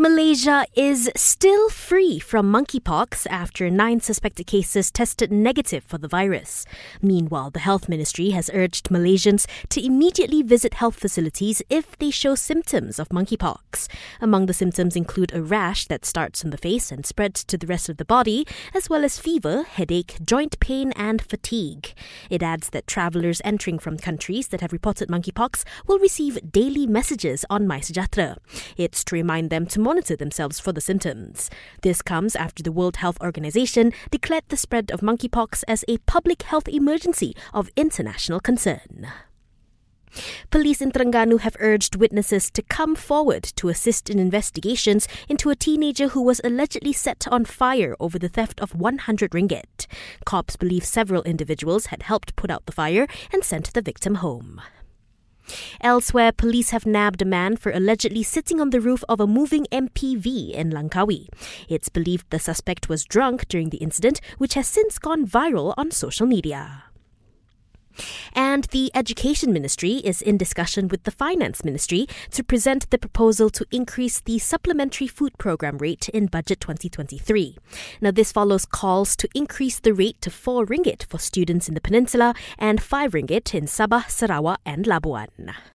Malaysia is still free from monkeypox after nine suspected cases tested negative for the virus. Meanwhile, the Health Ministry has urged Malaysians to immediately visit health facilities if they show symptoms of monkeypox. Among the symptoms include a rash that starts on the face and spreads to the rest of the body, as well as fever, headache, joint pain, and fatigue. It adds that travelers entering from countries that have reported monkeypox will receive daily messages on MySejahtera. It's to remind them to monitor themselves for the symptoms. This comes after the World Health Organization declared the spread of monkeypox as a public health emergency of international concern. Police in Terengganu have urged witnesses to come forward to assist in investigations into a teenager who was allegedly set on fire over the theft of 100 ringgit. Cops believe several individuals had helped put out the fire and sent the victim home. Elsewhere, police have nabbed a man for allegedly sitting on the roof of a moving MPV in Langkawi. It's believed the suspect was drunk during the incident, which has since gone viral on social media. And the Education Ministry is in discussion with the Finance Ministry to present the proposal to increase the supplementary food program rate in Budget 2023. Now, this follows calls to increase the rate to 4 ringgit for students in the peninsula and 5 ringgit in Sabah, Sarawak, and Labuan.